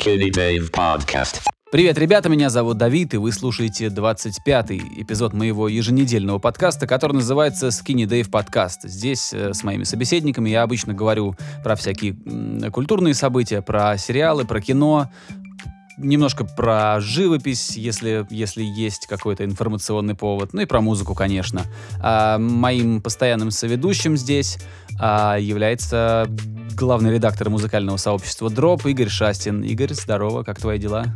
Skinny Dave Podcast. Привет, ребята, меня зовут Давид, и вы слушаете 25-й эпизод моего еженедельного подкаста, который называется Skinny Dave Podcast. Здесь э, с моими собеседниками я обычно говорю про всякие м, культурные события, про сериалы, про кино, немножко про живопись, если, если есть какой-то информационный повод, ну и про музыку, конечно. А моим постоянным соведущим здесь а, является главный редактор музыкального сообщества Дроп Игорь Шастин. Игорь, здорово, как твои дела?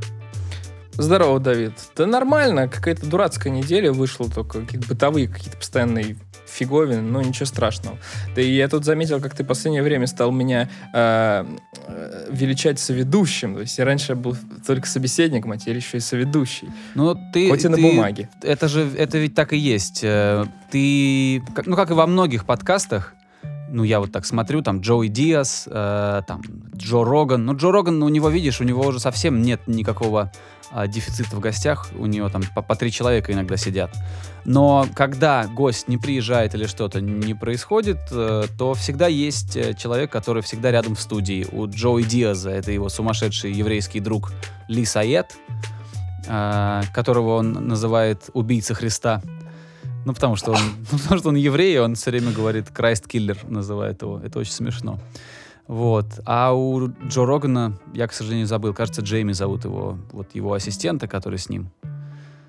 Здорово, Давид. Да нормально, какая-то дурацкая неделя вышла, только какие-то бытовые, какие-то постоянные фиговины, но ничего страшного. Да и я тут заметил, как ты в последнее время стал меня э, э, величать соведущим. То есть я раньше был только собеседником, а теперь еще и соведущий. Ну, ты, Хоть и на ты- бумаге. Это же, это ведь так и есть. Э, Ты, ну, как и во многих подкастах, ну, я вот так смотрю, там, Джоуи Диас, э, там, Джо Роган. Ну, Джо Роган, у него, видишь, у него уже совсем нет никакого а, дефицита в гостях. У него там по, по три человека иногда сидят. Но когда гость не приезжает или что-то не происходит, э, то всегда есть э, человек, который всегда рядом в студии. У Джоуи Диаза, это его сумасшедший еврейский друг Ли Саед, а, которого он называет убийца Христа. Ну, потому что он, ну, потому что он еврей, и он все время говорит Крайст Киллер, называет его. Это очень смешно. Вот. А у Джо Рогана, я, к сожалению, забыл, кажется, Джейми зовут его, вот его ассистента, который с ним.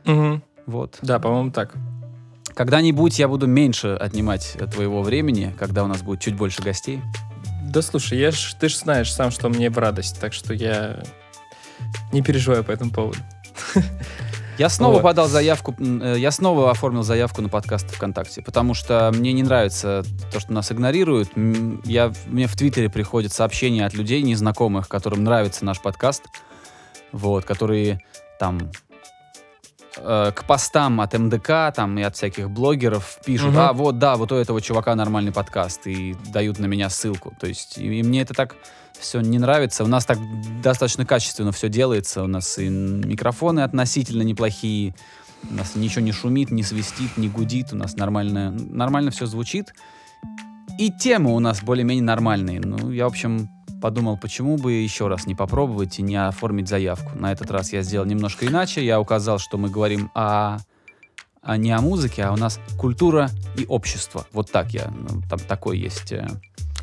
Мгм. Вот. Да, по-моему, так. Когда-нибудь я буду меньше отнимать твоего времени, когда у нас будет чуть больше гостей. Да слушай, я ж, ты же знаешь сам, что мне в радость, так что я не переживаю по этому поводу. Я снова Вот. подал заявку, э, я снова оформил заявку на подкаст ВКонтакте, потому что мне не нравится то, что нас игнорируют. Я, мне в Твиттере приходят сообщения от людей незнакомых, которым нравится наш подкаст, вот, которые там э, к постам от МДК там и от всяких блогеров пишут, Мгм. а вот да, вот у этого чувака нормальный подкаст и дают на меня ссылку. То есть и, и мне это так все не нравится. У нас так достаточно качественно все делается. У нас и микрофоны относительно неплохие. У нас ничего не шумит, не свистит, не гудит. У нас нормально, нормально все звучит. И темы у нас более-менее нормальные. Ну, я, в общем, подумал, почему бы еще раз не попробовать и не оформить заявку. На этот раз я сделал немножко иначе. Я указал, что мы говорим о, о- не о музыке, а у нас культура и общество. Вот так я. ну, там такой есть.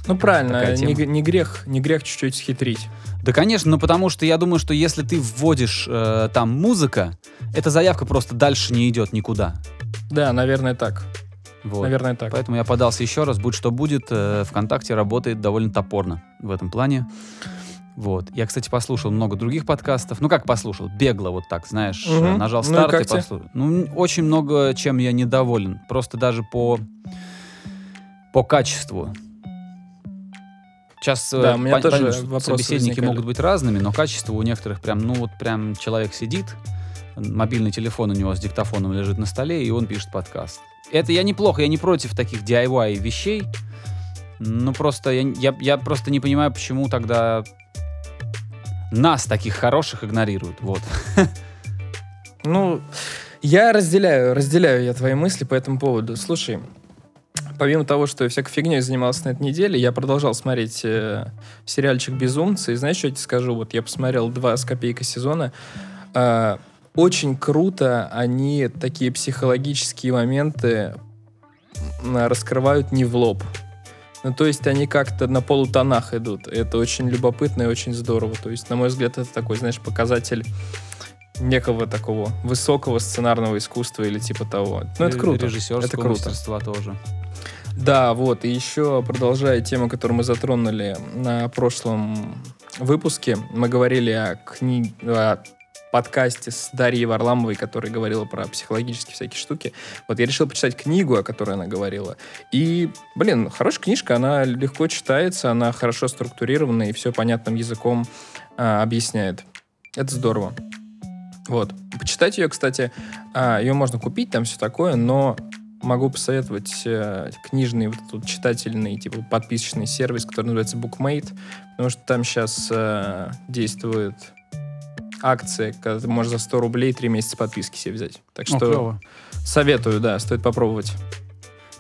Ну правильно, не, не грех, не грех чуть-чуть схитрить. Да, конечно, но потому что я думаю, что если ты вводишь э, там музыка, эта заявка просто дальше не идет никуда. Да, наверное, так. Вот. Наверное, так. Поэтому я подался еще раз, будь что будет. э, ВКонтакте работает довольно топорно в этом плане. Вот. Я, кстати, послушал много других подкастов. Ну, как послушал? Бегло вот так, знаешь. Э, Нажал Ну и старт как и тебе? послушал. Ну, очень много чем я недоволен. Просто даже по, по качеству. Сейчас Да, у меня тоже вопросы собеседники возникали. могут быть разными, но качество у некоторых прям, ну вот прям человек сидит, мобильный телефон у него с диктофоном лежит на столе, и он пишет подкаст. Это я неплохо, я не против таких DIY вещей, ну просто я, я, я просто не понимаю, почему тогда нас, таких хороших, игнорируют. Вот. Ну, я разделяю, разделяю я твои мысли по этому поводу. Слушай, помимо того, что я всякой фигней занимался на этой неделе, я продолжал смотреть э, сериальчик «Безумцы». И знаешь, что я тебе скажу? Вот я посмотрел два с копейкой сезона. А, очень круто они такие психологические моменты раскрывают не в лоб. Ну, то есть они как-то на полутонах идут. Это очень любопытно и очень здорово. То есть, на мой взгляд, это такой, знаешь, показатель некого такого высокого сценарного искусства или типа того. Ну, это круто. Режиссерского Это круто. мастерства тоже. Да, вот, и еще продолжая тему, которую мы затронули на прошлом выпуске, мы говорили о, кни... о подкасте с Дарьей Варламовой, которая говорила про психологические всякие штуки. Вот я решил почитать книгу, о которой она говорила. И, блин, хорошая книжка, она легко читается, она хорошо структурирована и все понятным языком а, объясняет. Это здорово. Вот. Почитать ее, кстати, а, ее можно купить, там все такое, но могу посоветовать э, книжный, вот этот читательный, типа подписочный сервис, который называется Bookmate, потому что там сейчас действует акция, когда ты можешь за 100 рублей 3 месяца подписки себе взять. Так О, что клево. советую, да, стоит попробовать.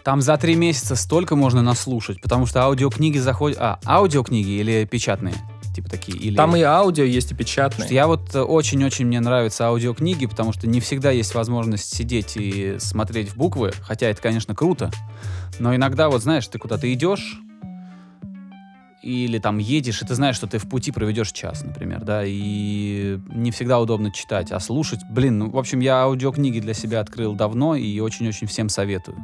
Там за три месяца столько можно наслушать, потому что аудиокниги заходят... А, аудиокниги или печатные? Типа такие. Или... Там и аудио есть, и печатные. что Я вот э, очень-очень мне нравятся аудиокниги, потому что не всегда есть возможность сидеть и смотреть в буквы, хотя это, конечно, круто. Но иногда, вот знаешь, ты куда-то идешь, или там едешь, и ты знаешь, что ты в пути проведешь час, например, да, и не всегда удобно читать, а слушать, блин, ну, в общем, я аудиокниги для себя открыл давно и очень-очень всем советую.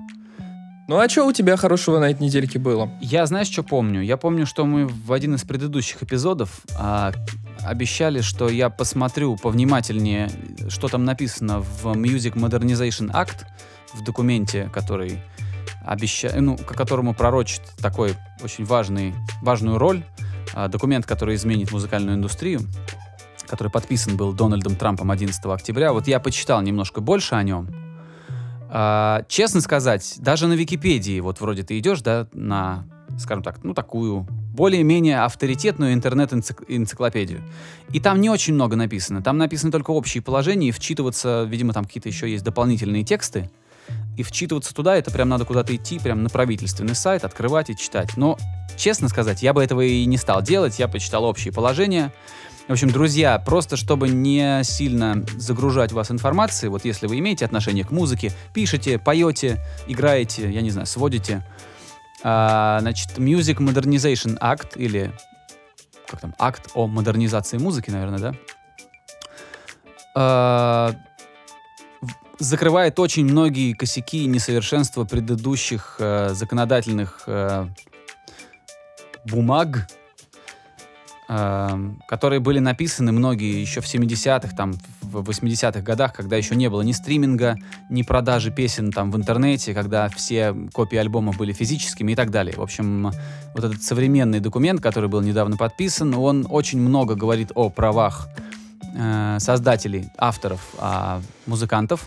Ну а что у тебя хорошего на этой недельке было? Я, знаешь, что помню? Я помню, что мы в один из предыдущих эпизодов а, обещали, что я посмотрю повнимательнее, что там написано в Music Modernization Act, в документе, который обеща... ну, к которому пророчит такой очень важный, важную роль, а, документ, который изменит музыкальную индустрию, который подписан был Дональдом Трампом 11 октября. Вот я почитал немножко больше о нем. А, честно сказать, даже на Википедии, вот вроде ты идешь, да, на, скажем так, ну такую более-менее авторитетную интернет-энциклопедию. И там не очень много написано. Там написаны только общие положения, и вчитываться, видимо, там какие-то еще есть дополнительные тексты. И вчитываться туда, это прям надо куда-то идти, прям на правительственный сайт, открывать и читать. Но, честно сказать, я бы этого и не стал делать. Я почитал общие положения. В общем, друзья, просто чтобы не сильно загружать вас информацией, вот если вы имеете отношение к музыке, пишете, поете, играете, я не знаю, сводите, а, значит, Music Modernization Act, или как там, акт о модернизации музыки, наверное, да? А, закрывает очень многие косяки и несовершенства предыдущих э, законодательных э, бумаг, которые были написаны многие еще в 70-х, там, в 80-х годах, когда еще не было ни стриминга, ни продажи песен там в интернете, когда все копии альбома были физическими и так далее. В общем, вот этот современный документ, который был недавно подписан, он очень много говорит о правах э, создателей, авторов, а, музыкантов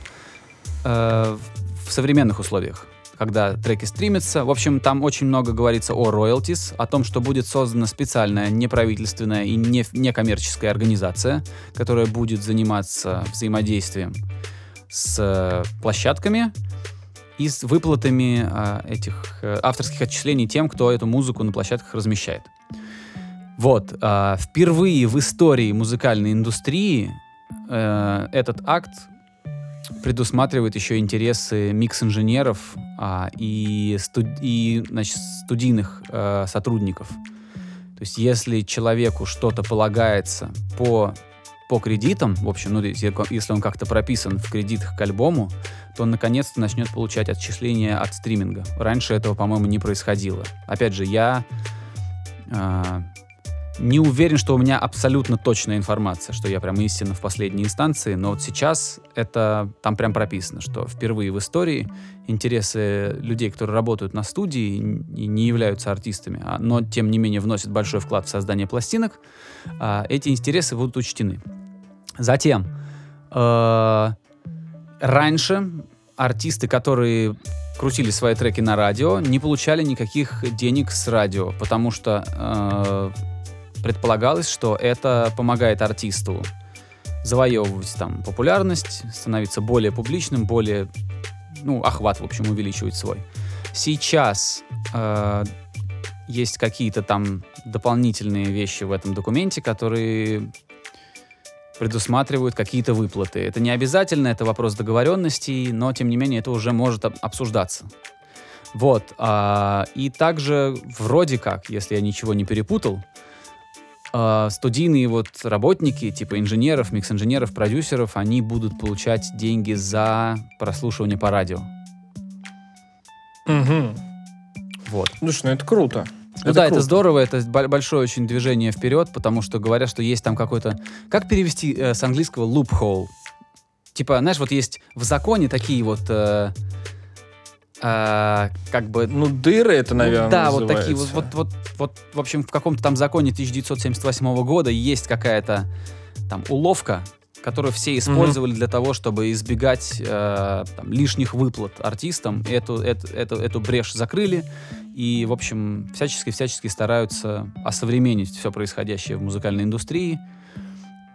э, в современных условиях когда треки стримятся. В общем, там очень много говорится о royalties, о том, что будет создана специальная неправительственная и не, некоммерческая организация, которая будет заниматься взаимодействием с э, площадками и с выплатами э, этих э, авторских отчислений тем, кто эту музыку на площадках размещает. Вот, э, впервые в истории музыкальной индустрии э, этот акт предусматривает еще интересы микс-инженеров а, и, студ- и значит, студийных э, сотрудников. То есть если человеку что-то полагается по, по кредитам, в общем, ну, если он как-то прописан в кредитах к альбому, то он наконец-то начнет получать отчисления от стриминга. Раньше этого, по-моему, не происходило. Опять же, я а, не уверен, что у меня абсолютно точная информация, что я прям истинно в последней инстанции, но вот сейчас это там прям прописано, что впервые в истории интересы людей, которые работают на студии и не являются артистами, а- но тем не менее вносят большой вклад в создание пластинок, а, эти интересы будут учтены. Затем, э, раньше артисты, которые крутили свои треки на радио, не получали никаких денег с радио, потому что э, предполагалось, что это помогает артисту завоевывать там популярность, становиться более публичным, более, ну, охват, в общем, увеличивать свой. Сейчас э, есть какие-то там дополнительные вещи в этом документе, которые предусматривают какие-то выплаты. Это не обязательно, это вопрос договоренностей, но тем не менее это уже может об- обсуждаться. Вот. а, и также вроде как, если я ничего не перепутал, а, студийные вот работники, типа инженеров, микс-инженеров, продюсеров, они будут получать деньги за прослушивание по радио. Угу. Вот. Слушай, ну это круто. Ну да, это круто. здорово, это бо- большое очень движение вперед, потому что говорят, что есть там какой-то... Как перевести э, с английского loophole? Типа, знаешь, вот есть в законе такие вот... э, э, как бы... Ну, дыры это, ну наверное, да, вот такие вот, вот, вот, вот, в общем, в каком-то там законе 1978 года есть какая-то там уловка, которую все использовали для того, чтобы избегать э, там, лишних выплат артистам. Эту, эту, эту, эту брешь закрыли и, в общем, всячески-всячески стараются осовременить все происходящее в музыкальной индустрии.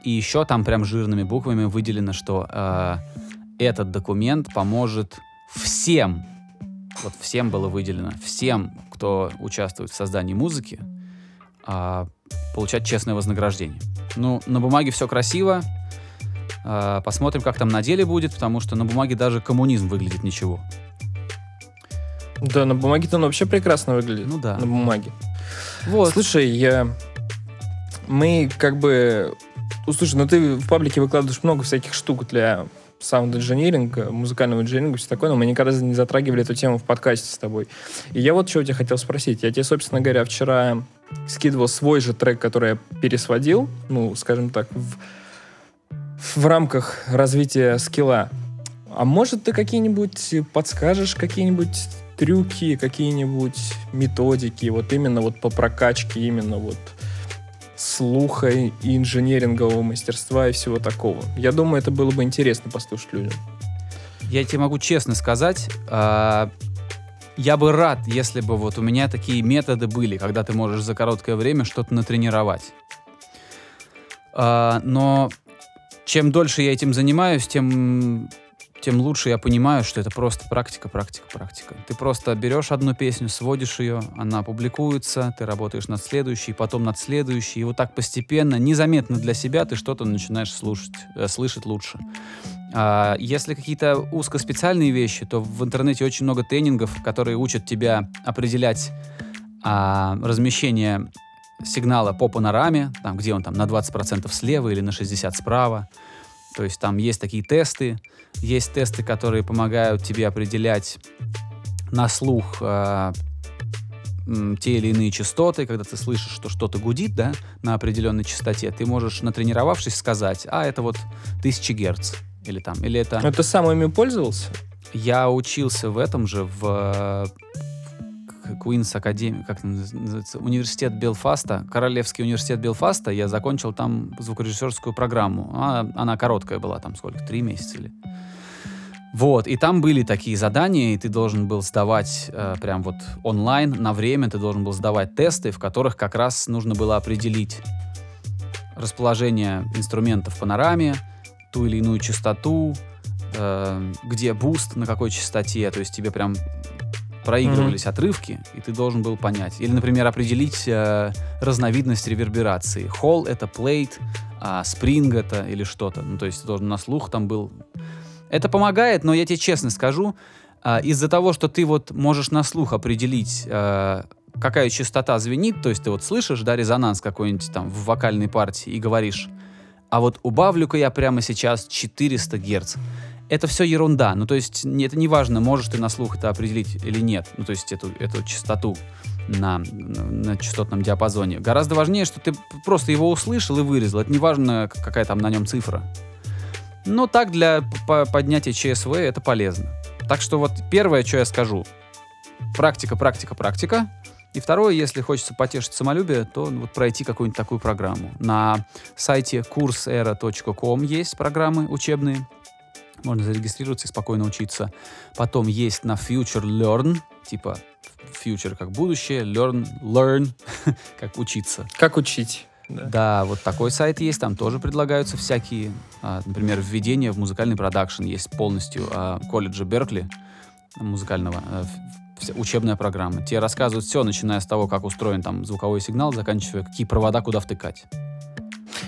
И еще там прям жирными буквами выделено, что э, этот документ поможет всем, вот всем было выделено, всем, кто участвует в создании музыки, а, получать честное вознаграждение. Ну, на бумаге все красиво. А, посмотрим, как там на деле будет, потому что на бумаге даже коммунизм выглядит ничего. Да, на бумаге-то он вообще прекрасно выглядит. Ну да. На бумаге. Вот. Слушай, я... мы как бы... Ну, слушай, ну ты в паблике выкладываешь много всяких штук для саунд-инженеринга, музыкального инженеринга, все такое, но мы никогда не затрагивали эту тему в подкасте с тобой. И я вот что у тебя хотел спросить. Я тебе, собственно говоря, вчера скидывал свой же трек, который я пересводил, ну, скажем так, в, в рамках развития скилла. А может, ты какие-нибудь подскажешь, какие-нибудь трюки, какие-нибудь методики, вот именно вот по прокачке, именно вот слуха и инженерингового мастерства и всего такого. Я думаю, это было бы интересно послушать людям. Я тебе могу честно сказать, а, я бы рад, если бы вот у меня такие методы были, когда ты можешь за короткое время что-то натренировать. А, но чем дольше я этим занимаюсь, тем тем лучше я понимаю, что это просто практика, практика, практика. Ты просто берешь одну песню, сводишь ее, она публикуется, ты работаешь над следующей, потом над следующей, и вот так постепенно, незаметно для себя ты что-то начинаешь слушать, э, слышать лучше. А если какие-то узкоспециальные вещи, то в интернете очень много тренингов, которые учат тебя определять а, размещение сигнала по панораме, там, где он там на 20% слева или на 60% справа. То есть там есть такие тесты, есть тесты, которые помогают тебе определять на слух э, те или иные частоты, когда ты слышишь, что что-то гудит, да, на определенной частоте, ты можешь, натренировавшись, сказать, а, это вот 1000 герц, или там, или это... Но ты сам ими пользовался? Я учился в этом же, в Queen's Academy, как называется, университет Белфаста, Королевский университет Белфаста, я закончил там звукорежиссерскую программу. Она, она короткая была, там сколько, три месяца или... Вот, и там были такие задания, и ты должен был сдавать э, прям вот онлайн, на время ты должен был сдавать тесты, в которых как раз нужно было определить расположение инструментов в панораме, ту или иную частоту, э, где boost, на какой частоте, то есть тебе прям проигрывались mm-hmm. отрывки, и ты должен был понять. Или, например, определить э, разновидность реверберации. Hall — это plate, а spring — это или что-то. Ну, то есть ты должен на слух там был... Это помогает, но я тебе честно скажу, э, из-за того, что ты вот можешь на слух определить, э, какая частота звенит, то есть ты вот слышишь, да, резонанс какой-нибудь там в вокальной партии и говоришь, а вот убавлю-ка я прямо сейчас 400 герц это все ерунда. Ну, то есть, это не важно, можешь ты на слух это определить или нет. Ну, то есть, эту, эту частоту на, на частотном диапазоне. Гораздо важнее, что ты просто его услышал и вырезал. Это не важно, какая там на нем цифра. Но так для поднятия ЧСВ это полезно. Так что вот первое, что я скажу. Практика, практика, практика. И второе, если хочется потешить самолюбие, то вот пройти какую-нибудь такую программу. На сайте kursera.com есть программы учебные. Можно зарегистрироваться и спокойно учиться. Потом есть на Future Learn, типа future как будущее, learn, learn, как учиться. Как учить. Да. да, вот такой сайт есть, там тоже предлагаются всякие, а, например, введение в музыкальный продакшн. Есть полностью а, колледжа Беркли музыкального, а, вся, учебная программа. Тебе рассказывают все, начиная с того, как устроен там звуковой сигнал, заканчивая, какие провода куда втыкать.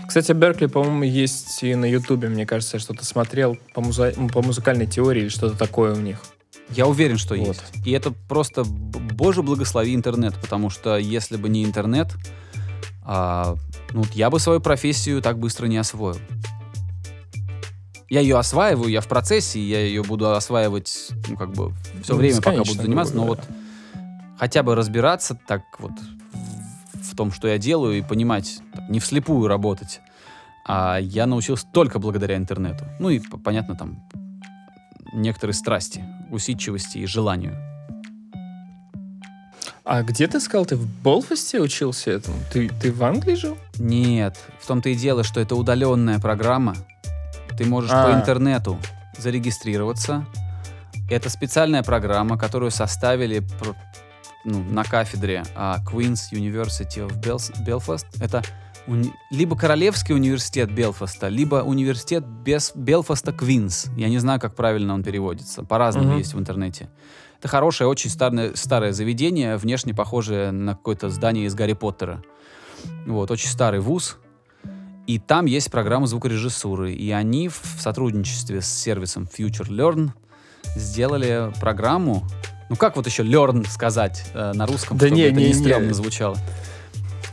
Кстати, Беркли, по-моему, есть и на Ютубе, мне кажется, я что-то смотрел по, муза... по музыкальной теории или что-то такое у них. Я уверен, что вот. есть. И это просто, боже, благослови интернет, потому что если бы не интернет, а, ну, я бы свою профессию так быстро не освоил. Я ее осваиваю, я в процессе, я ее буду осваивать, ну, как бы, все ну, время, пока буду заниматься, но вот хотя бы разбираться так вот том, что я делаю, и понимать, не вслепую работать. А я научился только благодаря интернету. Ну и, понятно, там некоторые страсти, усидчивости и желанию. А где ты сказал, ты в Болфасте учился этому? Ты, ты в Англии жил? Нет, в том-то и дело, что это удаленная программа. Ты можешь а. по интернету зарегистрироваться. Это специальная программа, которую составили ну, на кафедре а, Queen's University of Belfast. Это уни- либо Королевский университет Белфаста, либо университет без Белфаста Queen's. Я не знаю, как правильно он переводится. По-разному mm-hmm. есть в интернете. Это хорошее, очень старое, старое заведение, внешне похожее на какое-то здание из Гарри Поттера. Вот, очень старый вуз. И там есть программа звукорежиссуры. И они в сотрудничестве с сервисом Future Learn сделали программу. Ну как вот еще learn сказать э, на русском, Да чтобы не, это не, не, стрёмно звучало.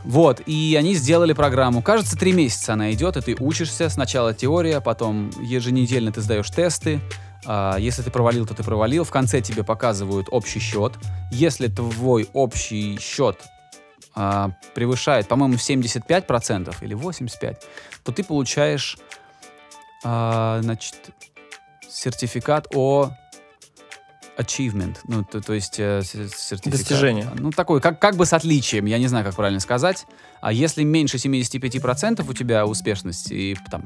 Вот, и они сделали программу. Кажется, три месяца она идет, и ты учишься. Сначала теория, потом еженедельно ты сдаешь тесты. А, если ты провалил, то ты провалил. В конце тебе показывают общий счет. Если твой общий счет а, превышает, по-моему, 75% или 85%, то ты получаешь а, значит, сертификат о achievement, ну, то, то есть э, сертификат. Достижение. Ну, такой, как, как бы с отличием, я не знаю, как правильно сказать. А если меньше 75% у тебя успешность, и, там,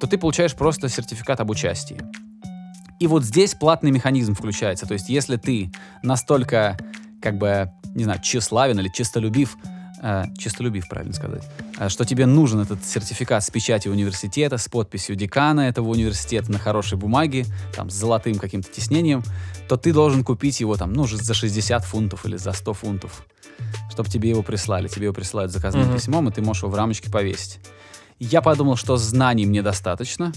то ты получаешь просто сертификат об участии. И вот здесь платный механизм включается. То есть если ты настолько, как бы, не знаю, тщеславен или честолюбив, э, честолюбив, правильно сказать, э, что тебе нужен этот сертификат с печатью университета, с подписью декана этого университета на хорошей бумаге, там, с золотым каким-то тиснением, то ты должен купить его там, ну, за 60 фунтов или за 100 фунтов, чтобы тебе его прислали. Тебе его присылают заказным Мгм. письмом, и ты можешь его в рамочке повесить. Я подумал, что знаний мне достаточно,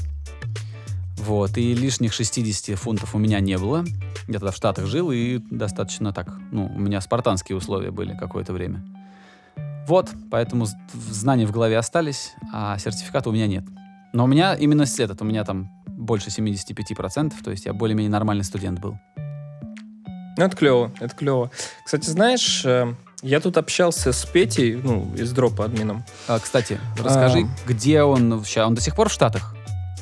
вот, и лишних 60 фунтов у меня не было. Я тогда в Штатах жил, и достаточно так, ну, у меня спартанские условия были какое-то время. Вот, поэтому знания в голове остались, а сертификата у меня нет. Но у меня именно этот, у меня там больше 75%, то есть я более-менее нормальный студент был. Ну, это клево, это клево. Кстати, знаешь, э, я тут общался с Петей, ну, из дропа админом. А, кстати, расскажи, А. где он сейчас? Он до сих пор в Штатах?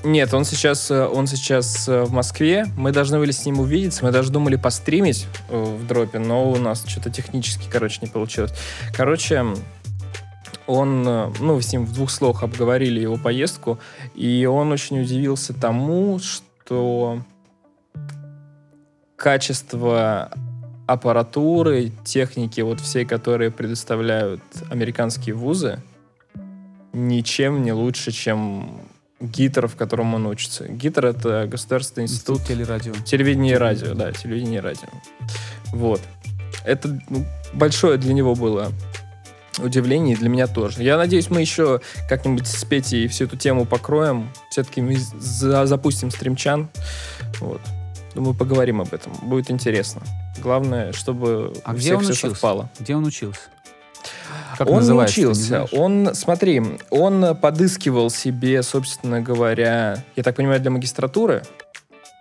Нет, он сейчас, э, он сейчас э, в Москве. Мы должны были с ним увидеться. Мы даже думали постримить э, в дропе, но у нас что-то технически, короче, не получилось. Короче, он, ну, с ним в двух словах обговорили его поездку, и он очень удивился тому, что качество аппаратуры, техники, вот всей, которые предоставляют американские вузы, ничем не лучше, чем ГИТР, в котором он учится. ГИТР — это Государственный институт Институт телерадио. телевидения и радио, да, телевидение и радио. Вот. Это ну, большое для него было удивление, и для меня тоже. Я надеюсь, мы еще как-нибудь с Петей всю эту тему покроем. Все-таки мы за- запустим стримчан. Вот. Думаю, поговорим об этом. Будет интересно. Главное, чтобы А у где всех он все учился? совпало. Где он учился? Как он не называется, ты не учился. знаешь? он, смотри, он подыскивал себе, собственно говоря, я так понимаю, для магистратуры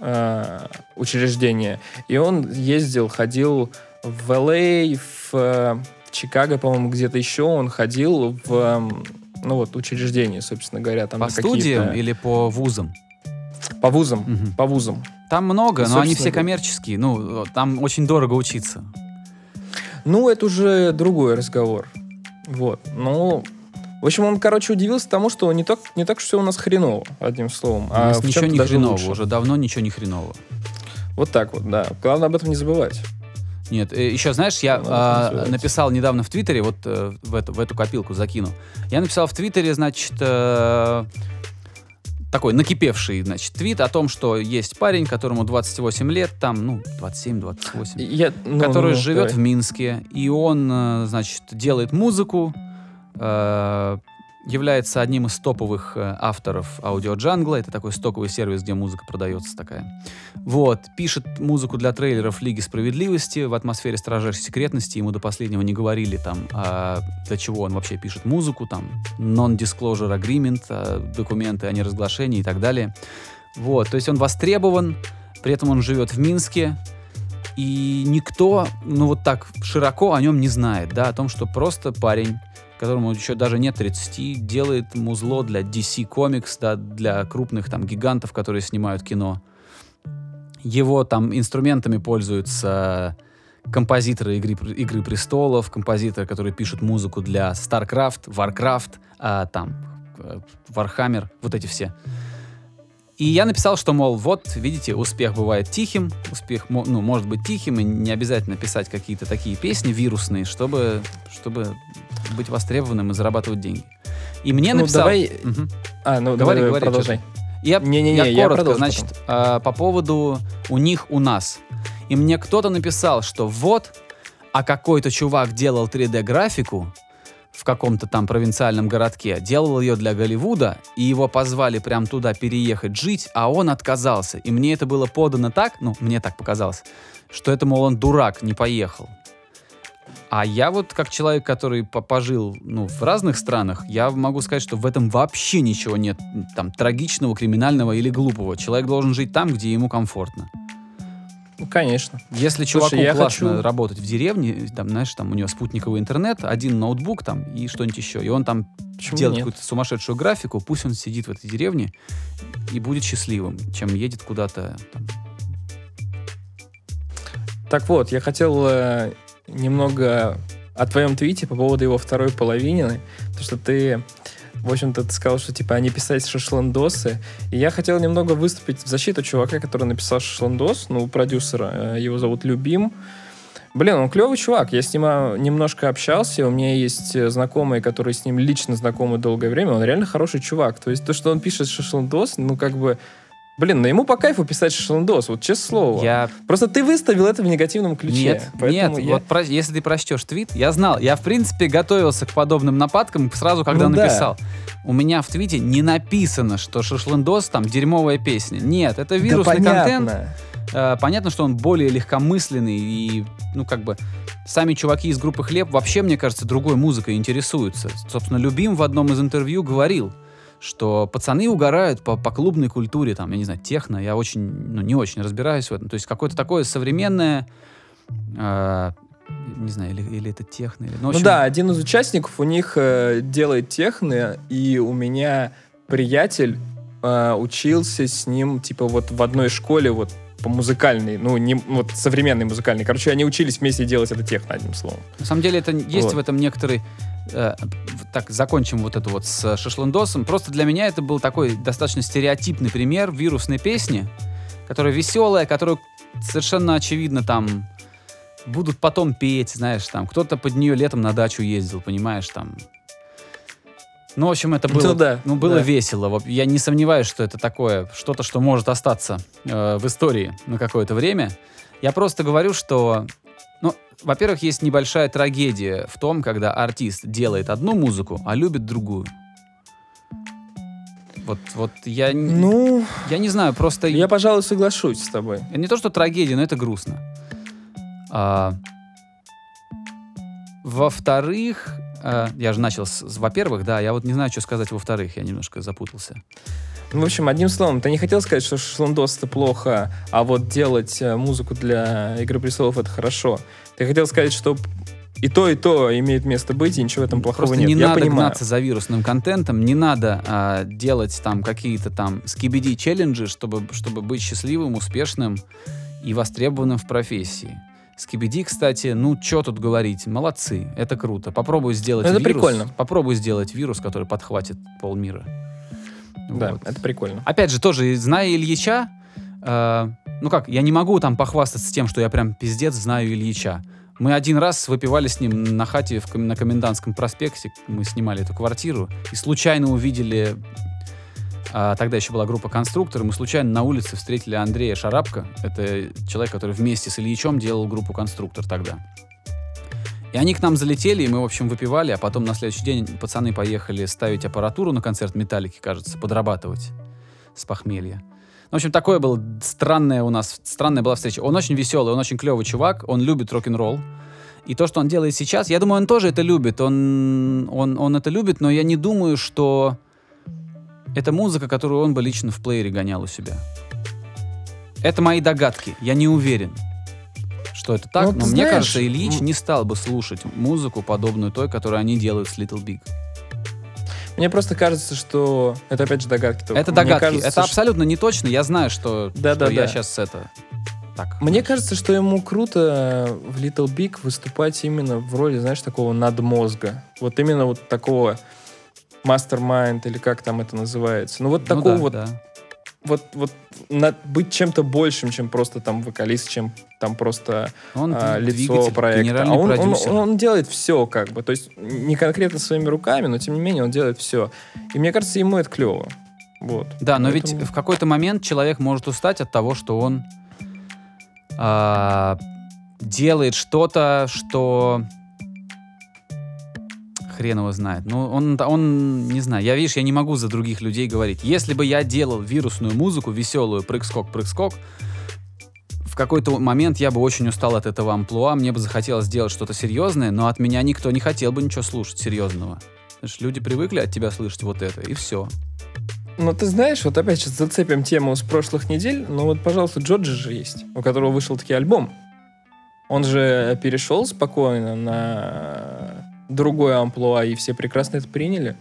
э, учреждения. И он ездил, ходил в Л.А., в э, Чикаго, по-моему, где-то еще. Он ходил в м, ну вот учреждение, собственно говоря, там По студиям или по вузам? по вузам, Мгм. по вузам. Там много, но они все коммерческие. Ну, там очень дорого учиться. Ну, это уже другой разговор. Вот. Ну, в общем, он, короче, удивился тому, что не так, не так все у нас хреново, одним словом. У нас в ничего не хреново, лучше. уже давно ничего не хреново. Вот так вот, да. Главное об этом не забывать. Нет, э, еще, знаешь, я а, называется. написал недавно в Твиттере, вот э, в, эту, в эту копилку закину. Я написал в Твиттере, значит, э, такой накипевший, значит, твит о том, что есть парень, которому 28 лет, там, ну, 27-28, Я, ну, который ну, живет давай. в Минске, и он, э, значит, делает музыку, э, является одним из топовых э, авторов аудиоджангла. Это такой стоковый сервис, где музыка продается такая. Вот. Пишет музыку для трейлеров Лиги Справедливости в атмосфере строжайшей секретности. Ему до последнего не говорили там, а, для чего он вообще пишет музыку, там, non-disclosure agreement, а, документы о неразглашении и так далее. Вот. То есть он востребован, при этом он живет в Минске, и никто, ну вот так широко о нем не знает, да, о том, что просто парень, которому еще даже нет 30, делает музло для DC Comics, да, для крупных там гигантов, которые снимают кино. Его там инструментами пользуются композиторы игры, игры престолов, композиторы, которые пишут музыку для StarCraft, Warcraft, а, там э, Warhammer, вот эти все. И я написал, что, мол, вот, видите, успех бывает тихим, успех, ну, может быть тихим, и не обязательно писать какие-то такие песни вирусные, чтобы, чтобы быть востребованным и зарабатывать деньги. И мне Ну, написал... давай- Мгм. А, ну, Говори, давай, говори, продолжай. Я, Не-не-не, я я коротко, продолжу значит, а, по поводу у них, у нас. И мне кто-то написал, что вот, а какой-то чувак делал 3D-графику в каком-то там провинциальном городке, делал ее для Голливуда, и его позвали прям туда переехать жить, а он отказался. И мне это было подано так, ну, мне так показалось, что это, мол, он дурак, не поехал. А я вот, как человек, который по- пожил ну, в разных странах, я могу сказать, что в этом вообще ничего нет там трагичного, криминального или глупого. Человек должен жить там, где ему комфортно. Ну, конечно. Если Слушай, чуваку я классно хочу- работать в деревне, там, знаешь, там у него спутниковый интернет, один ноутбук там и что-нибудь еще, и он там Почему делает какую-то сумасшедшую графику, пусть он сидит в этой деревне и будет счастливым, чем едет куда-то там. Так вот, я хотел э, немного о твоем твите по поводу его второй половины, то что ты, в общем-то, ты сказал, что типа они писать шашлындосы, и я хотел немного выступить в защиту чувака, который написал шашлындос, ну, продюсера, э, его зовут Любим. Блин, он клевый чувак, я с ним а, немножко общался, у меня есть э, знакомые, которые с ним лично знакомы долгое время, он реально хороший чувак, то есть то, что он пишет шашлындос, ну, как бы, блин, ну ему по кайфу писать шашлындос, вот честное слово. Я Просто ты выставил это в негативном ключе. Нет, нет, я- вот про- если ты прочтешь твит, я знал, я в принципе готовился к подобным нападкам сразу, когда Ну да. написал. У меня в твите не написано, что шашлындос там дерьмовая песня. Нет, это Да вирусный контент. понятно. Э, понятно, что он более легкомысленный и, ну, как бы, сами чуваки из группы «Хлеб» вообще, мне кажется, другой музыкой интересуются. Собственно, Любим в одном из интервью говорил, что пацаны угорают по, по клубной культуре, там, я не знаю, техно, я очень, ну, не очень разбираюсь в этом. То есть какое-то такое современное, э, не знаю, или, или это техно, или... Ну, Ну общем, да, один из участников у них э, делает техно, и у меня приятель э, учился с ним, типа, вот в одной школе, вот по музыкальной, ну, не, вот современной музыкальной. Короче, они учились вместе делать это техно, одним словом. На самом деле это есть Вот. в этом некоторый... э, так, закончим вот это вот с шашлындосом. Просто для меня это был такой достаточно стереотипный пример вирусной песни, которая веселая, которую совершенно очевидно там будут потом петь, знаешь, там кто-то под нее летом на дачу ездил, понимаешь, там. Ну, в общем, это было, Ну да, ну, было да. весело. Я не сомневаюсь, что это такое, что-то, что может остаться э, в истории на какое-то время. Я просто говорю, что во-первых, есть небольшая трагедия в том, когда артист делает одну музыку, а любит другую. Вот, вот я, Ну, я не знаю, просто я, пожалуй, соглашусь с тобой. это не то, что трагедия, но это грустно. А, во-вторых, а, я же начал с, с во-первых, да, я вот не знаю, что сказать во-вторых, я немножко запутался. Ну, в общем, одним словом, ты не хотел сказать, что шашлындос это плохо, а вот делать э, музыку для Игры престолов это хорошо. Ты хотел сказать, что и то, и то имеет место быть, и ничего в этом плохого Просто нет. не Я надо понимаю. гнаться за вирусным контентом, не надо а, делать там какие-то там скибиди челленджи, чтобы, чтобы быть счастливым, успешным и востребованным в профессии. Скибиди, кстати, ну что тут говорить, молодцы, это круто. Попробуй сделать Это вирус. прикольно. Попробуй сделать вирус, который подхватит полмира. Да, Вот. это прикольно. Опять же, тоже, зная Ильича, э, ну как, я не могу там похвастаться тем, что я прям пиздец знаю Ильича. Мы один раз выпивали с ним на хате в, на Комендантском проспекте, мы снимали эту квартиру, и случайно увидели, а, тогда еще была группа «Конструктор», мы случайно на улице встретили Андрея Шарапко, это человек, который вместе с Ильичом делал группу «Конструктор» тогда. И они к нам залетели, и мы, в общем, выпивали, а потом на следующий день пацаны поехали ставить аппаратуру на концерт «Металлики», кажется, подрабатывать с похмелья. В общем, такое было странное у нас, странная была встреча. Он очень веселый, он очень клевый чувак, он любит рок-н-ролл. И то, что он делает сейчас, я думаю, он тоже это любит. Он, он, он это любит, но я не думаю, что это музыка, которую он бы лично в плеере гонял у себя. Это мои догадки, я не уверен, что это так, Ну, но мне знаешь, кажется, Ильич не стал бы слушать музыку, подобную той, которую они делают с Little Big. Мне просто кажется, что... Это опять же догадки только. Это догадки, кажется, это что- абсолютно не точно. Я знаю, что, Да-да-да. что я сейчас это... Так. Мне кажется, что ему круто в Little Big выступать именно в роли, знаешь, такого надмозга. Вот именно вот такого мастер-майнд, или как там это называется. Ну вот Ну такого да, вот, да. Вот, вот на- быть чем-то большим, чем просто там вокалист, чем там просто Он а, лицо проекта. А он, он, продюсер. он- он делает все, как бы. То есть не конкретно своими руками, но тем не менее он делает все. И мне кажется, ему это клево. Вот. Да, но Поэтому- ведь в какой-то момент человек может устать от того, что он а, делает что-то, что хрен его знает. Ну, он, он, не знаю, я, видишь, я не могу за других людей говорить. Если бы я делал вирусную музыку, веселую, прыг-скок, прыг-скок, в какой-то момент я бы очень устал от этого амплуа, мне бы захотелось сделать что-то серьезное, но от меня никто не хотел бы ничего слушать серьезного. Знаешь, люди привыкли от тебя слышать вот это, и все. Ну, ты знаешь, вот опять сейчас зацепим тему с прошлых недель. Ну вот, пожалуйста, Джорджи же есть, у которого вышел таки альбом. Он же перешел спокойно на другой амплуа, и все прекрасно это приняли.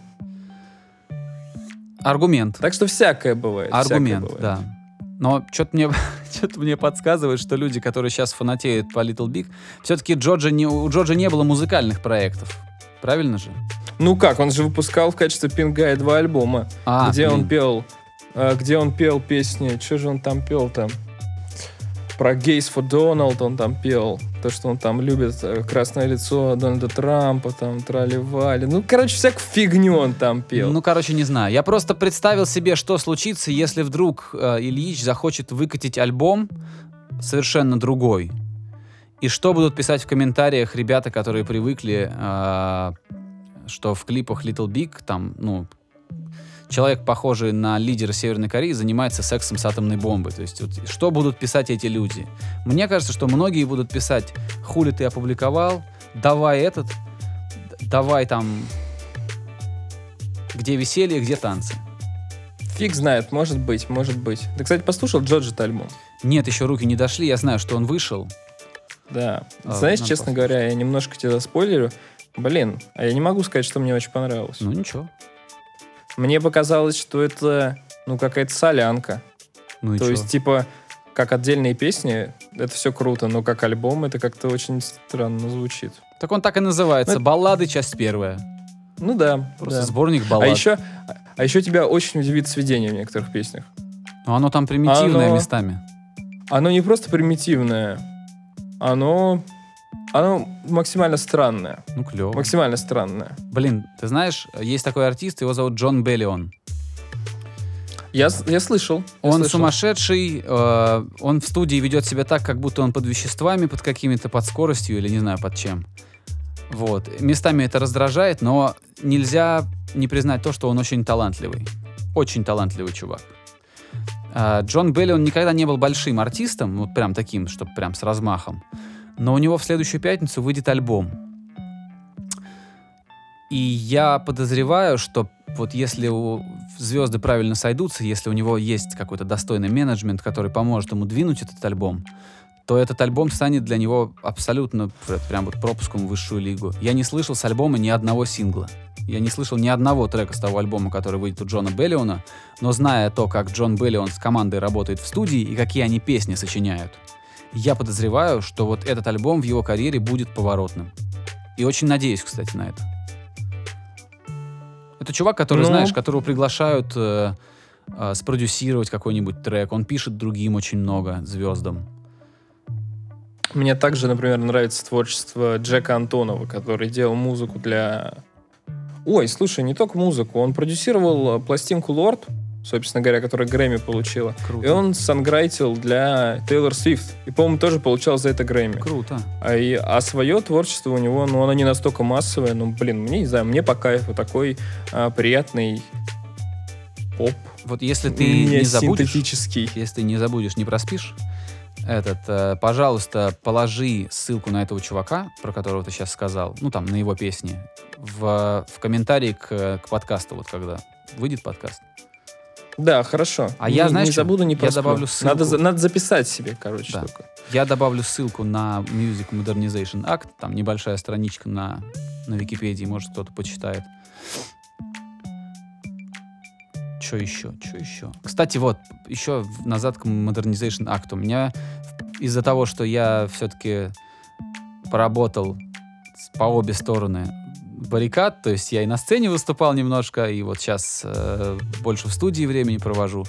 Аргумент. Так что всякое бывает. Аргумент, всякое бывает. да. Но что-то мне, что мне подсказывает, что люди, которые сейчас фанатеют по Little Big, все-таки Джорджа не, у Джорджа не было музыкальных проектов. Правильно же? Ну как, он же выпускал в качестве Пингая два альбома, А, где он блин. пел, э, где он пел песни, что же он там пел там? Про Gays for Donald он там пел, то, что он там любит э, красное лицо Дональда Трампа, там трали-вали. Ну, короче, всякую фигню он там пел. Ну, короче, не знаю. Я просто представил себе, что случится, если вдруг э, Ильич захочет выкатить альбом совершенно другой. И что будут писать в комментариях ребята, которые привыкли, э, что в клипах Little Big там, ну, человек, похожий на лидера Северной Кореи, занимается сексом с атомной бомбой. То есть, вот, что будут писать эти люди? Мне кажется, что многие будут писать, хули ты опубликовал, давай этот, давай там, где веселье, где танцы. Фиг знает, может быть, может быть. Ты, кстати, послушал Джорджи альбом? Нет, еще руки не дошли, я знаю, что он вышел. Да. А, Знаешь, честно послушать. говоря, я немножко тебя спойлерю. Блин, а я не могу сказать, что мне очень понравилось. Ну ничего. Мне показалось, что это, ну, какая-то солянка. Ну и То чё? есть, типа, как отдельные песни, это все круто, но как альбом это как-то очень странно звучит. Так он так и называется. Ну, Баллады, часть первая. Ну да. Просто да. сборник баллад. А еще, а еще тебя очень удивит сведение в некоторых песнях. Но оно там примитивное Оно- местами. Оно не просто примитивное, оно, оно максимально странное. Ну, клево. Максимально странное. Блин, ты знаешь, есть такой артист, его зовут Джон Беллион. Я, я слышал. я Он слышал. сумасшедший, э, он в студии ведет себя так, как будто он под веществами, под какими-то, под скоростью или не знаю под чем. Вот. Местами это раздражает, но нельзя не признать то, что он очень талантливый. Очень талантливый чувак. А, Джон Белли, он никогда не был большим артистом, вот прям таким, чтобы прям с размахом. Но у него в следующую пятницу выйдет альбом. И я подозреваю, что вот если у звезды правильно сойдутся, если у него есть какой-то достойный менеджмент, который поможет ему двинуть этот альбом, то этот альбом станет для него абсолютно пр- прям вот пропуском в высшую лигу. Я не слышал с альбома ни одного сингла. Я не слышал ни одного трека с того альбома, который выйдет у Джона Беллиона, но зная то, как Джон Беллион с командой работает в студии и какие они песни сочиняют, я подозреваю, что вот этот альбом в его карьере будет поворотным. И очень надеюсь, кстати, на это. Это чувак, который, Ну. знаешь, которого приглашают э, э, спродюсировать какой-нибудь трек. Он пишет другим очень много звездам. Мне также, например, нравится творчество Джека Антонова, который делал музыку для... Ой, слушай, не только музыку. Он продюсировал э, пластинку «Лорд», собственно говоря, которая Грэмми получила. Круто. И он санграйтил для Тейлор Свифт. И, по-моему, тоже получал за это Грэмми. Круто. А, и, а свое творчество у него, ну, оно не настолько массовое. Ну, блин, мне, не знаю, мне по кайфу такой а, приятный поп. Вот если ты не забудешь, синтетический. если ты не забудешь, не проспишь, этот, э, пожалуйста, положи ссылку на этого чувака, про которого ты сейчас сказал, ну там, на его песни, в, в комментарии к, к подкасту, вот когда выйдет подкаст. Да, хорошо. А не, я, знаешь, не забуду, не Я добавлю ссылку. Надо, за- надо записать себе, короче, Да. только. Я добавлю ссылку на Music Modernization Act, там небольшая страничка на, на Википедии, может кто-то почитает. Что еще? Что еще? Кстати, вот, еще назад к Modernization Act. У меня из-за того, что я все-таки поработал по обе стороны баррикад, то есть я и на сцене выступал немножко, и вот сейчас э, больше в студии времени провожу.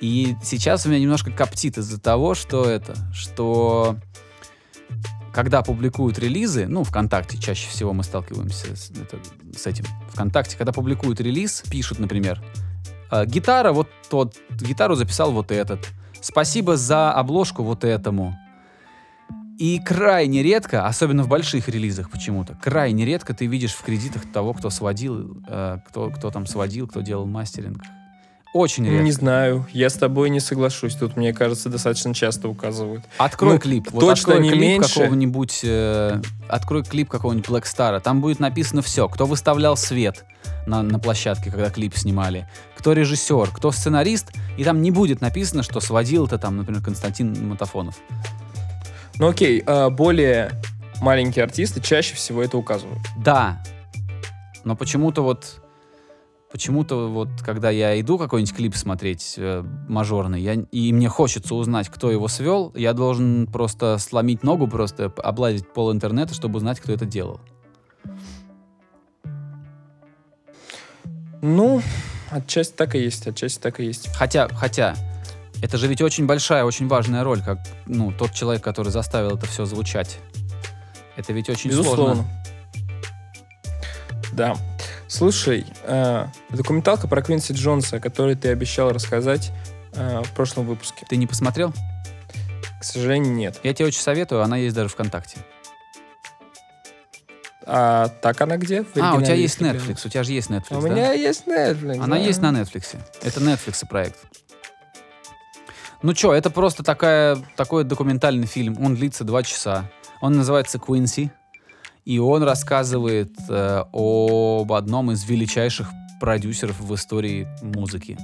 И сейчас у меня немножко коптит из-за того, что это, что когда публикуют релизы, ну, ВКонтакте чаще всего мы сталкиваемся с, это- с этим. ВКонтакте, когда публикуют релиз, пишут, например, «А, гитара, вот тот, гитару записал вот этот. Спасибо за обложку вот этому. И крайне редко, особенно в больших релизах почему-то, крайне редко ты видишь в кредитах того, кто сводил, э, кто, кто там сводил, кто делал мастеринг. Очень редко. Не знаю, я с тобой не соглашусь. Тут, мне кажется, достаточно часто указывают. Открой Ну, клип. Вот точно открой не клип меньше. какого-нибудь. э, открой клип какого-нибудь Black Star. Там будет написано все. Кто выставлял свет на, на площадке, когда клип снимали. Кто режиссер, кто сценарист. И там не будет написано, что сводил это там, например, Константин Матафонов. Ну окей, а, более маленькие артисты чаще всего это указывают. Да. Но почему-то вот... Почему-то вот, когда я иду какой-нибудь клип смотреть э, мажорный, я, и мне хочется узнать, кто его свел, я должен просто сломить ногу, просто облазить пол интернета, чтобы узнать, кто это делал. Ну, отчасти так и есть, отчасти так и есть. Хотя, хотя, это же ведь очень большая, очень важная роль, как, ну, тот человек, который заставил это все звучать. Это ведь очень Безусловно. сложно. Да. Слушай, э, документалка про Квинси Джонса, о которой ты обещал рассказать э, в прошлом выпуске. Ты не посмотрел? К сожалению, нет. Я тебе очень советую, она есть даже ВКонтакте. А так она где? А, у тебя есть? Netflix, у тебя же есть Netflix, У да? меня есть Netflix. Она да. есть на Netflix. Это Netflix проект. Ну что, это просто такая, такой документальный фильм. Он длится два часа. Он называется «Квинси». И он рассказывает э, об одном из величайших продюсеров в истории музыки.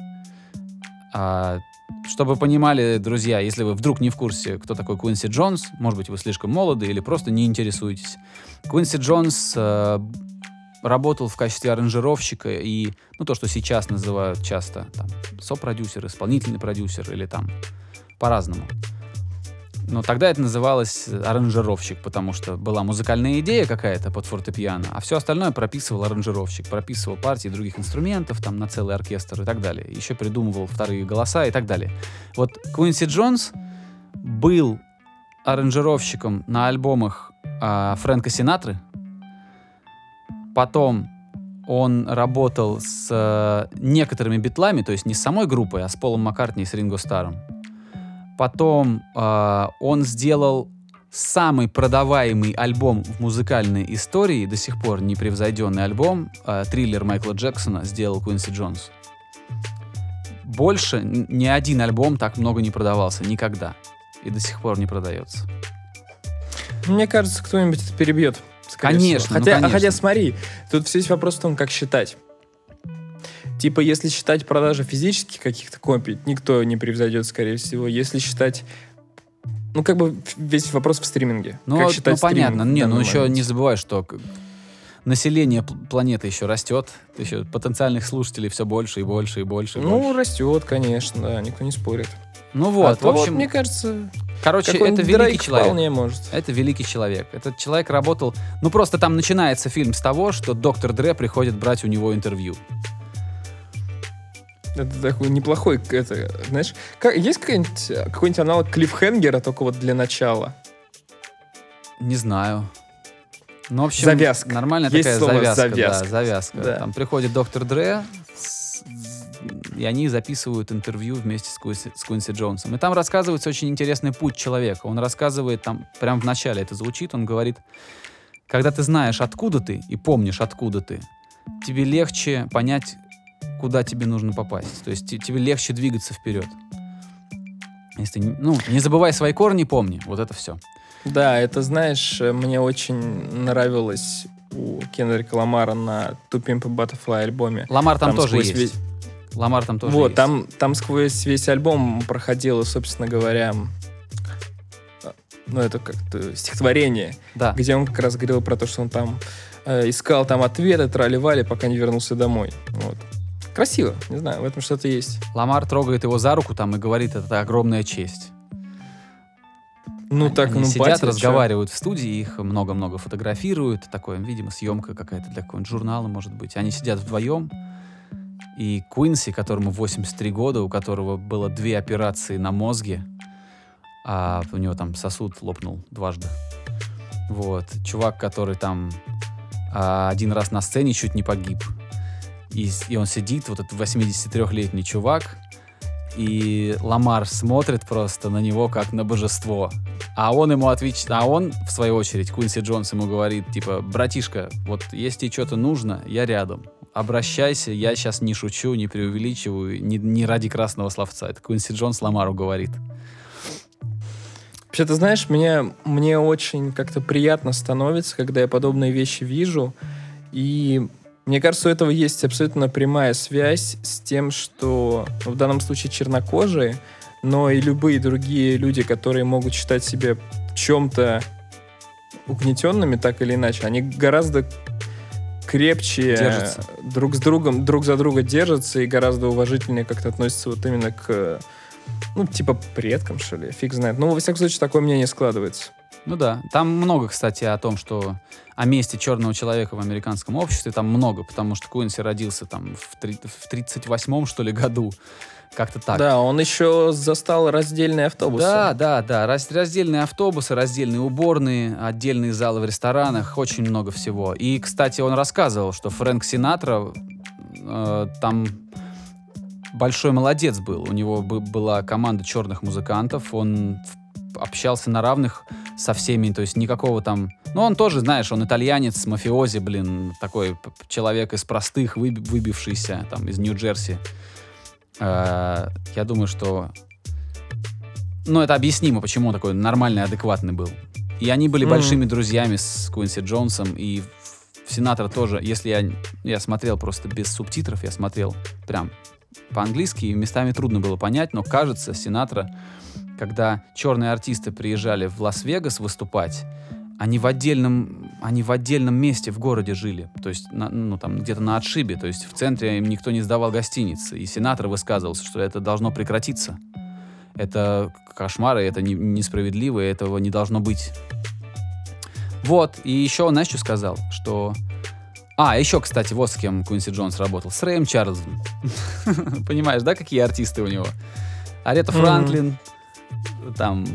А, чтобы понимали, друзья, если вы вдруг не в курсе, кто такой Квинси Джонс, может быть, вы слишком молоды или просто не интересуетесь. Квинси Джонс э, работал в качестве аранжировщика и, ну, то, что сейчас называют часто там сопродюсер, исполнительный продюсер или там по-разному. Но тогда это называлось аранжировщик, потому что была музыкальная идея какая-то под фортепиано, а все остальное прописывал аранжировщик, прописывал партии других инструментов там на целый оркестр и так далее. Еще придумывал вторые голоса и так далее. Вот Куинси Джонс был аранжировщиком на альбомах а, Фрэнка Синатры. Потом он работал с э, некоторыми битлами, то есть не с самой группой, а с Полом Маккартни и с Ринго Старом. Потом э, он сделал самый продаваемый альбом в музыкальной истории, до сих пор непревзойденный альбом, э, триллер Майкла Джексона сделал Куинси Джонс. Больше ни один альбом так много не продавался никогда. И до сих пор не продается. Мне кажется, кто-нибудь это перебьет. Конечно, всего. ну, Хотя, конечно. хотя смотри, тут все есть вопрос в том, как считать. Типа, если считать продажи физических каких-то копий, никто не превзойдет, скорее всего. Если считать... Ну, как бы весь вопрос в стриминге. Ну, как считать ну, понятно. Не, ну еще момент? не забывай, что население пл- планеты еще растет. Еще потенциальных слушателей все больше и больше и больше. и Ну, больше. растет, конечно, да, никто не спорит. Ну вот, а в то вот, общем, мне кажется, короче, это великий человек. вполне может. Это великий человек. Этот человек работал... Ну, просто там начинается фильм с того, что доктор Дре приходит брать у него интервью. Это такой неплохой, это, знаешь, как, есть какой-нибудь, какой-нибудь аналог клиффхенгера, только вот для начала? Не знаю. Ну, в общем, Завязка. Нормальная Есть такая слово завязка. «завязка». Да, завязка. Да. Там приходит доктор Дре, и они записывают интервью вместе с Куинси, с Куинси Джонсом. И там рассказывается очень интересный путь человека. Он рассказывает там, прямо в начале это звучит, он говорит, когда ты знаешь, откуда ты, и помнишь, откуда ты, тебе легче понять, куда тебе нужно попасть. То есть те- тебе легче двигаться вперед. Если, ну, не забывай свои корни, помни. Вот это все. Да, это, знаешь, мне очень нравилось у Кендрика Ламара на Pimp a Butterfly альбоме. Ламар там, тоже сквозь есть. Ламар там тоже вот, есть. там, там сквозь весь альбом проходило, собственно говоря, ну, это как-то стихотворение, Да. где он как раз говорил про то, что он там э, искал там ответы, трали-вали, пока не вернулся домой. Вот. Красиво, не знаю, в этом что-то есть. Ламар трогает его за руку там и говорит, это огромная честь. Ну, Они- так, они ну, сидят, батя, разговаривают в студии, их много-много фотографируют. Такое, видимо, съемка какая-то для какого-нибудь журнала, может быть. Они сидят вдвоем. И Куинси, которому 83 года, у которого было две операции на мозге, а у него там сосуд лопнул дважды. Вот. Чувак, который там а, один раз на сцене чуть не погиб. И, и он сидит, вот этот 83-летний чувак, И Ламар смотрит просто на него как на божество. А он ему отвечает, а он, в свою очередь, Куинси Джонс ему говорит, типа, братишка, вот если что-то нужно, я рядом. Обращайся, я сейчас не шучу, не преувеличиваю, не, не ради красного словца. Это Куинси Джонс Ламару говорит. Вообще, ты знаешь, мне, мне очень как-то приятно становится, когда я подобные вещи вижу. И мне кажется, у этого есть абсолютно прямая связь с тем, что в данном случае чернокожие, но и любые другие люди, которые могут считать себя чем-то угнетенными, так или иначе, они гораздо крепче Держатся. друг с другом, друг за друга держатся и гораздо уважительнее как-то относятся вот именно к, ну, типа предкам, что ли, фиг знает. Ну, во всяком случае, такое мнение складывается. Ну да, там много, кстати, о том, что о месте черного человека в американском обществе там много, потому что Куинси родился там в, три- в 38-м, что ли, году. Как-то так. Да, он еще застал раздельные автобусы. Да, да, да. Раз- раздельные автобусы, раздельные уборные, отдельные залы в ресторанах, очень много всего. И, кстати, он рассказывал, что Фрэнк Синатра э, там большой молодец был. У него бы- была команда черных музыкантов, он общался на равных со всеми, то есть никакого там... Ну, он тоже, знаешь, он итальянец, мафиози, блин, такой человек из простых, выби- выбившийся там из Нью-Джерси. Э, Я думаю, что ну, это объяснимо, почему он такой нормальный, адекватный был. И они были Мгм. большими друзьями с Куинси Джонсом, и в Сенатора тоже, если я, я смотрел просто без субтитров, я смотрел прям по-английски, и местами трудно было понять, но кажется, Сенатора, когда черные артисты приезжали в Лас-Вегас выступать, они в отдельном, они в отдельном месте в городе жили, то есть, на- ну, там, где-то на отшибе, то есть в центре им никто не сдавал гостиницы, и сенатор высказывался, что это должно прекратиться. Это кошмары, это не- несправедливо, этого не должно быть. Вот, и еще, знаешь, что сказал? Что... А, еще, кстати, вот с кем Куинси Джонс работал. С Рэем Чарльзом. Понимаешь, да, какие артисты у него? Арета. Франклин. Там,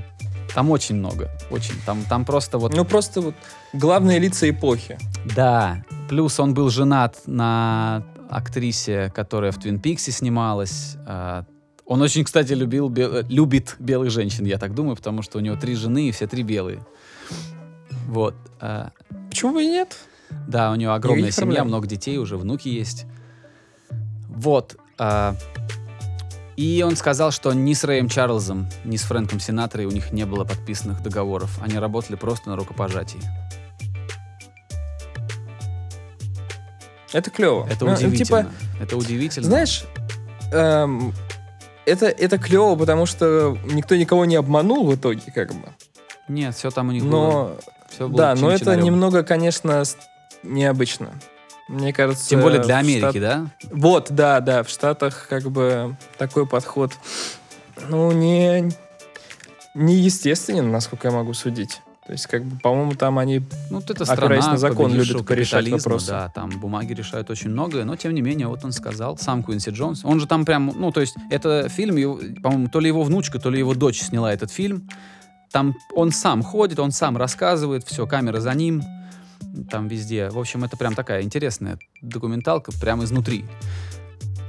там очень много. Очень. Там, там просто вот... Ну, просто вот главные лица эпохи. Да. Плюс он был женат на актрисе, которая в Твин Пиксе снималась. А, Он очень, кстати, любил, бе- э, любит белых женщин, я так думаю, потому что у него три жены и все три белые. Вот. А, Почему бы и нет? Да, у него огромная семья, проблем. много детей, уже внуки есть. Вот. а, И он сказал, что ни с Рэем Чарльзом, ни с Фрэнком Синатрой у них не было подписанных договоров. Они работали просто на рукопожатии. Это клево. Это Ну, удивительно. Типа, Это удивительно. знаешь, эм, это, это клево, потому что никто никого не обманул в итоге, как бы. Нет, все там у них было. Но, Всё было да, но это немного, конечно, необычно. Мне кажется... Тем более для Америки, Штат- да? Вот, да, да, в Штатах как бы такой подход, ну, не, не естественен, насколько я могу судить. То есть, как бы, по-моему, там они... Ну, вот это страна на закон, любит порешать вопросы. Да, там бумаги решают очень многое, но тем не менее, вот он сказал, сам Куинси Джонс, он же там прям, ну, то есть, это фильм, по-моему, то ли его внучка, то ли его дочь сняла этот фильм, там он сам ходит, он сам рассказывает, все, камера за ним, там везде. В общем, это прям такая интересная документалка, прям изнутри.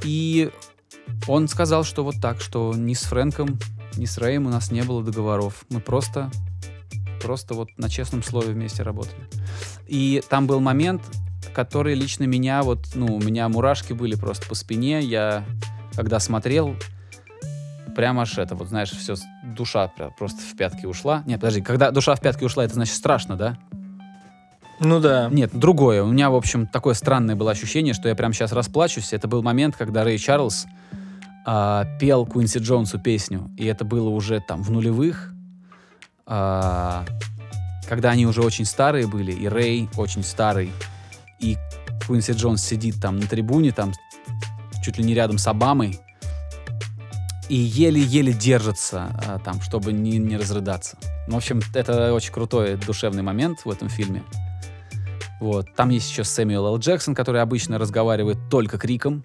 И он сказал, что вот так, что ни с Фрэнком, ни с Рэем у нас не было договоров. Мы просто, просто вот на честном слове вместе работали. И там был момент, который лично меня, вот, ну, у меня мурашки были просто по спине. Я, когда смотрел, прямо аж это, вот знаешь, все, душа просто в пятки ушла. Нет, подожди, когда душа в пятки ушла, это значит страшно, да? Ну да. Нет, другое. У меня, в общем, такое странное было ощущение, что я прямо сейчас расплачусь. Это был момент, когда Рэй Чарльз а, пел Куинси Джонсу песню. И это было уже там в нулевых, а, когда они уже очень старые были, и Рэй очень старый, и Куинси Джонс сидит там на трибуне, там чуть ли не рядом с Обамой, и еле-еле держится а, там, чтобы не, не разрыдаться. В общем, это очень крутой душевный момент в этом фильме. Вот. Там есть еще Сэмюэл Л. Джексон, который обычно разговаривает только криком.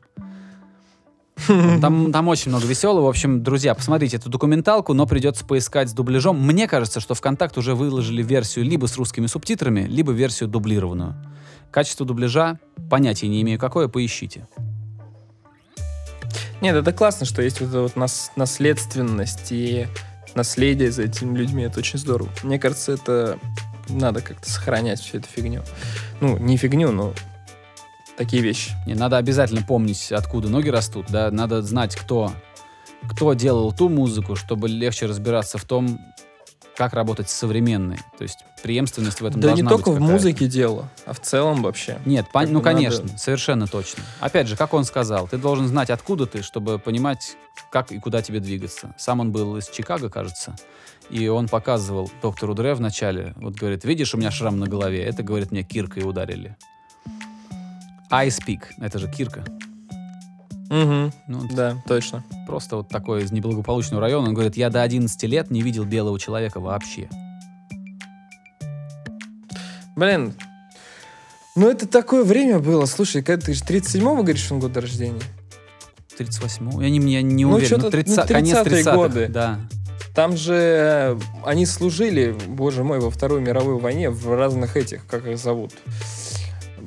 Там, там очень много веселого. В общем, друзья, посмотрите эту документалку, но придется поискать с дубляжом. Мне кажется, что ВКонтакт уже выложили версию либо с русскими субтитрами, либо версию дублированную. Качество дубляжа понятия не имею какое, поищите. Нет, это классно, что есть вот эта вот нас- наследственность и наследие за этими людьми. Это очень здорово. Мне кажется, это надо как-то сохранять всю эту фигню. Ну, не фигню, но такие вещи. Не, надо обязательно помнить, откуда ноги растут, да, надо знать, кто, кто делал ту музыку, чтобы легче разбираться в том, как работать с современной. То есть преемственность в этом да не должна только быть в какая-то. музыке дело, а в целом вообще. Нет, пон- ну бы надо- конечно, совершенно точно. Опять же, как он сказал, ты должен знать, откуда ты, чтобы понимать, как и куда тебе двигаться. Сам он был из Чикаго, кажется, и он показывал доктору Дре в начале, вот говорит, видишь, у меня шрам на голове, это, говорит, мне киркой ударили. Ice Peak, это же кирка. Мгм. Ну, Да, точно. просто вот такой из неблагополучного района. Он говорит, я до 11 лет не видел белого человека вообще. Блин, ну это такое время было. Слушай, когда ты же 37-го говоришь, он год рождения? 38 Я не, я не Ну, уверен. Ну, 30 ну, конец 30-е 30-х, годы. Да. Там же э, они служили, боже мой, во Второй мировой войне в разных этих, как их зовут.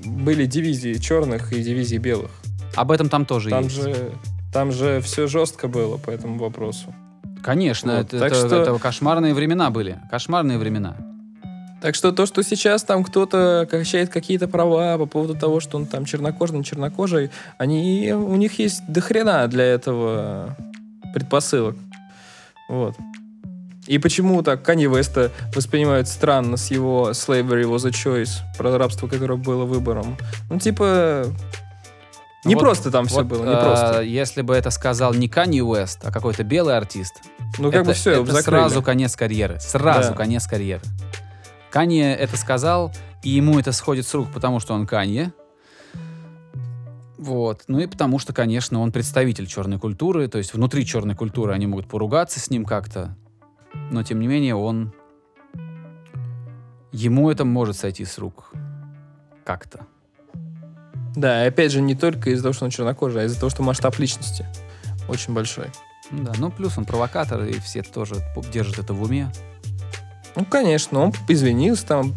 Были дивизии черных и дивизии белых. Об этом там тоже Там есть. же, там же все жестко было по этому вопросу. Конечно, Вот, это, так это- что- это кошмарные времена были. Кошмарные времена. Так что то, что сейчас там кто-то качает какие-то права по поводу того, что он там чернокожий, не чернокожий, они, у них есть дохрена для этого предпосылок. Вот. И почему так Канье Веста воспринимают странно с его slavery was a choice, про рабство, которое было выбором. Ну, типа, не Вот- просто там все Вот, было, не просто. Если бы это сказал не Канье Уэст, а какой-то белый артист, Ну, как это, бы все, это закрыли. сразу конец карьеры. Сразу Да. конец карьеры. Канье это сказал, и ему это сходит с рук, потому что он Канье. Вот. Ну и потому что, конечно, он представитель черной культуры, то есть внутри черной культуры они могут поругаться с ним как-то, но тем не менее он... Ему это может сойти с рук. Как-то. Да, и опять же, не только из-за того, что он чернокожий, а из-за того, что масштаб личности очень большой. Да, ну плюс он провокатор, и все тоже держат это в уме. Ну, конечно, он извинился, там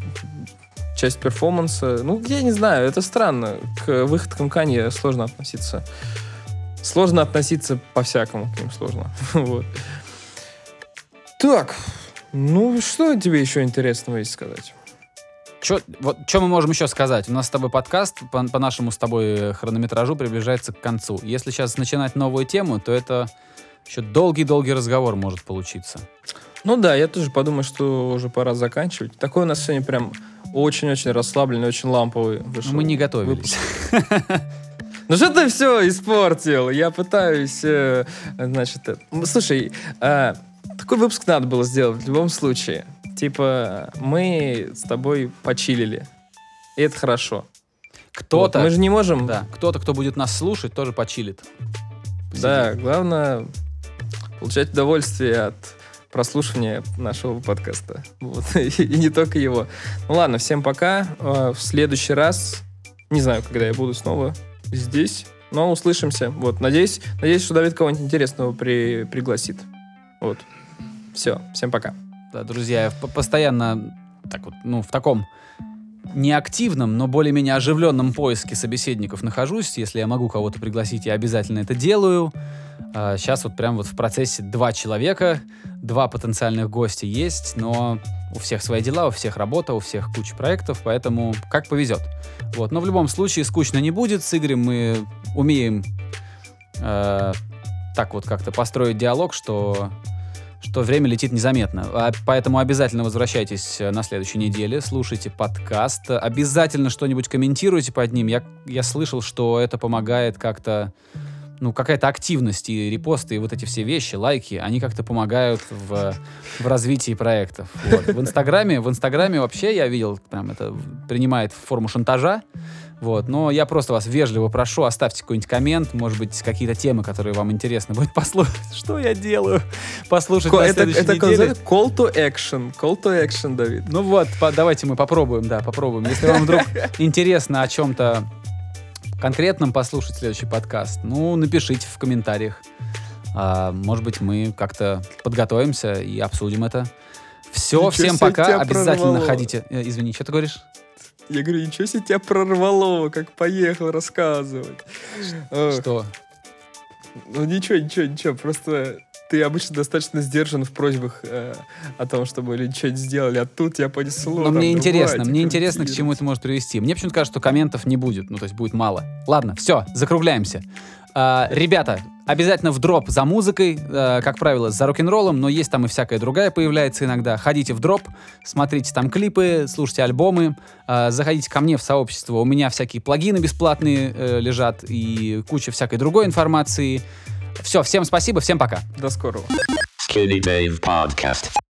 часть перформанса. Ну, я не знаю, это странно. К выходкам Канье сложно относиться. Сложно относиться по-всякому к ним сложно. вот. Так, ну что тебе еще интересного есть сказать? Чё, вот, что мы можем еще сказать? У нас с тобой подкаст по, по нашему с тобой хронометражу приближается к концу. Если сейчас начинать новую тему, то это еще долгий-долгий разговор может получиться. Ну да, я тоже подумаю, что уже пора заканчивать. Такой у нас сегодня прям очень-очень расслабленный, очень ламповый вышел. Мы не готовились. Ну что ты все испортил? Я пытаюсь, э, значит... э, Слушай, э, такой выпуск надо было сделать в любом случае. Типа, мы с тобой почилили. И это хорошо. Кто-то, Вот, мы же не можем... да, кто-то, кто будет нас слушать, тоже почилит. Да, главное получать удовольствие от прослушивания нашего подкаста. Вот. И, не только его. Ну ладно, всем пока. Э, В следующий раз, не знаю, когда я буду снова здесь, но услышимся. Вот, надеюсь, надеюсь, что Давид кого-нибудь интересного при, пригласит. Вот. Все, всем пока. Да, друзья, постоянно так вот, ну, в таком неактивном, но более-менее оживленном поиске собеседников нахожусь. Если я могу кого-то пригласить, я обязательно это делаю. Сейчас вот прям вот в процессе два человека, два потенциальных гостя есть, но у всех свои дела, у всех работа, у всех куча проектов, поэтому как повезет. Вот, но в любом случае скучно не будет. С Игорем мы умеем э, так вот как-то построить диалог, что что время летит незаметно. А Поэтому обязательно возвращайтесь на следующей неделе, слушайте подкаст, обязательно что-нибудь комментируйте под ним. Я, я слышал, что это помогает как-то, ну, какая-то активность и репосты, и вот эти все вещи, лайки, они как-то помогают в, в развитии проектов. Вот. В Инстаграме, в Инстаграме вообще я видел, прям это принимает форму шантажа. Вот, но я просто вас вежливо прошу, оставьте какой-нибудь коммент, может быть, какие-то темы, которые вам интересно будет послушать. Что я делаю? Послушать Ко- на это это неделе. call to action. Call to action, Давид. Ну вот, по- давайте мы попробуем, да, попробуем. Если вам вдруг интересно о чем-то конкретном послушать следующий подкаст, ну, напишите в комментариях. А, может быть, мы как-то подготовимся и обсудим это. Все, Ничего всем пока. Обязательно прорвало. ходите. Э, Извини, что ты говоришь? Я говорю, ничего себе тебя прорвало, как поехал рассказывать. Что? Ну ничего, ничего, ничего, просто ты обычно достаточно сдержан в просьбах э, о том, чтобы люди что-нибудь сделали, а тут тебя понесло. Но мне интересно, давайте мне интересно, к чему это может привести. Мне почему-то кажется, что комментов не будет, ну то есть будет мало. Ладно, все, закругляемся. А, ребята, обязательно в дроп за музыкой, а, как правило, за рок-н-роллом, но есть там и всякая другая появляется иногда. Ходите в дроп, смотрите там клипы, слушайте альбомы, а, заходите ко мне в сообщество. У меня всякие плагины бесплатные э, лежат и куча всякой другой информации. Все, всем спасибо, всем пока. До скорого. Skinny Dave Podcast.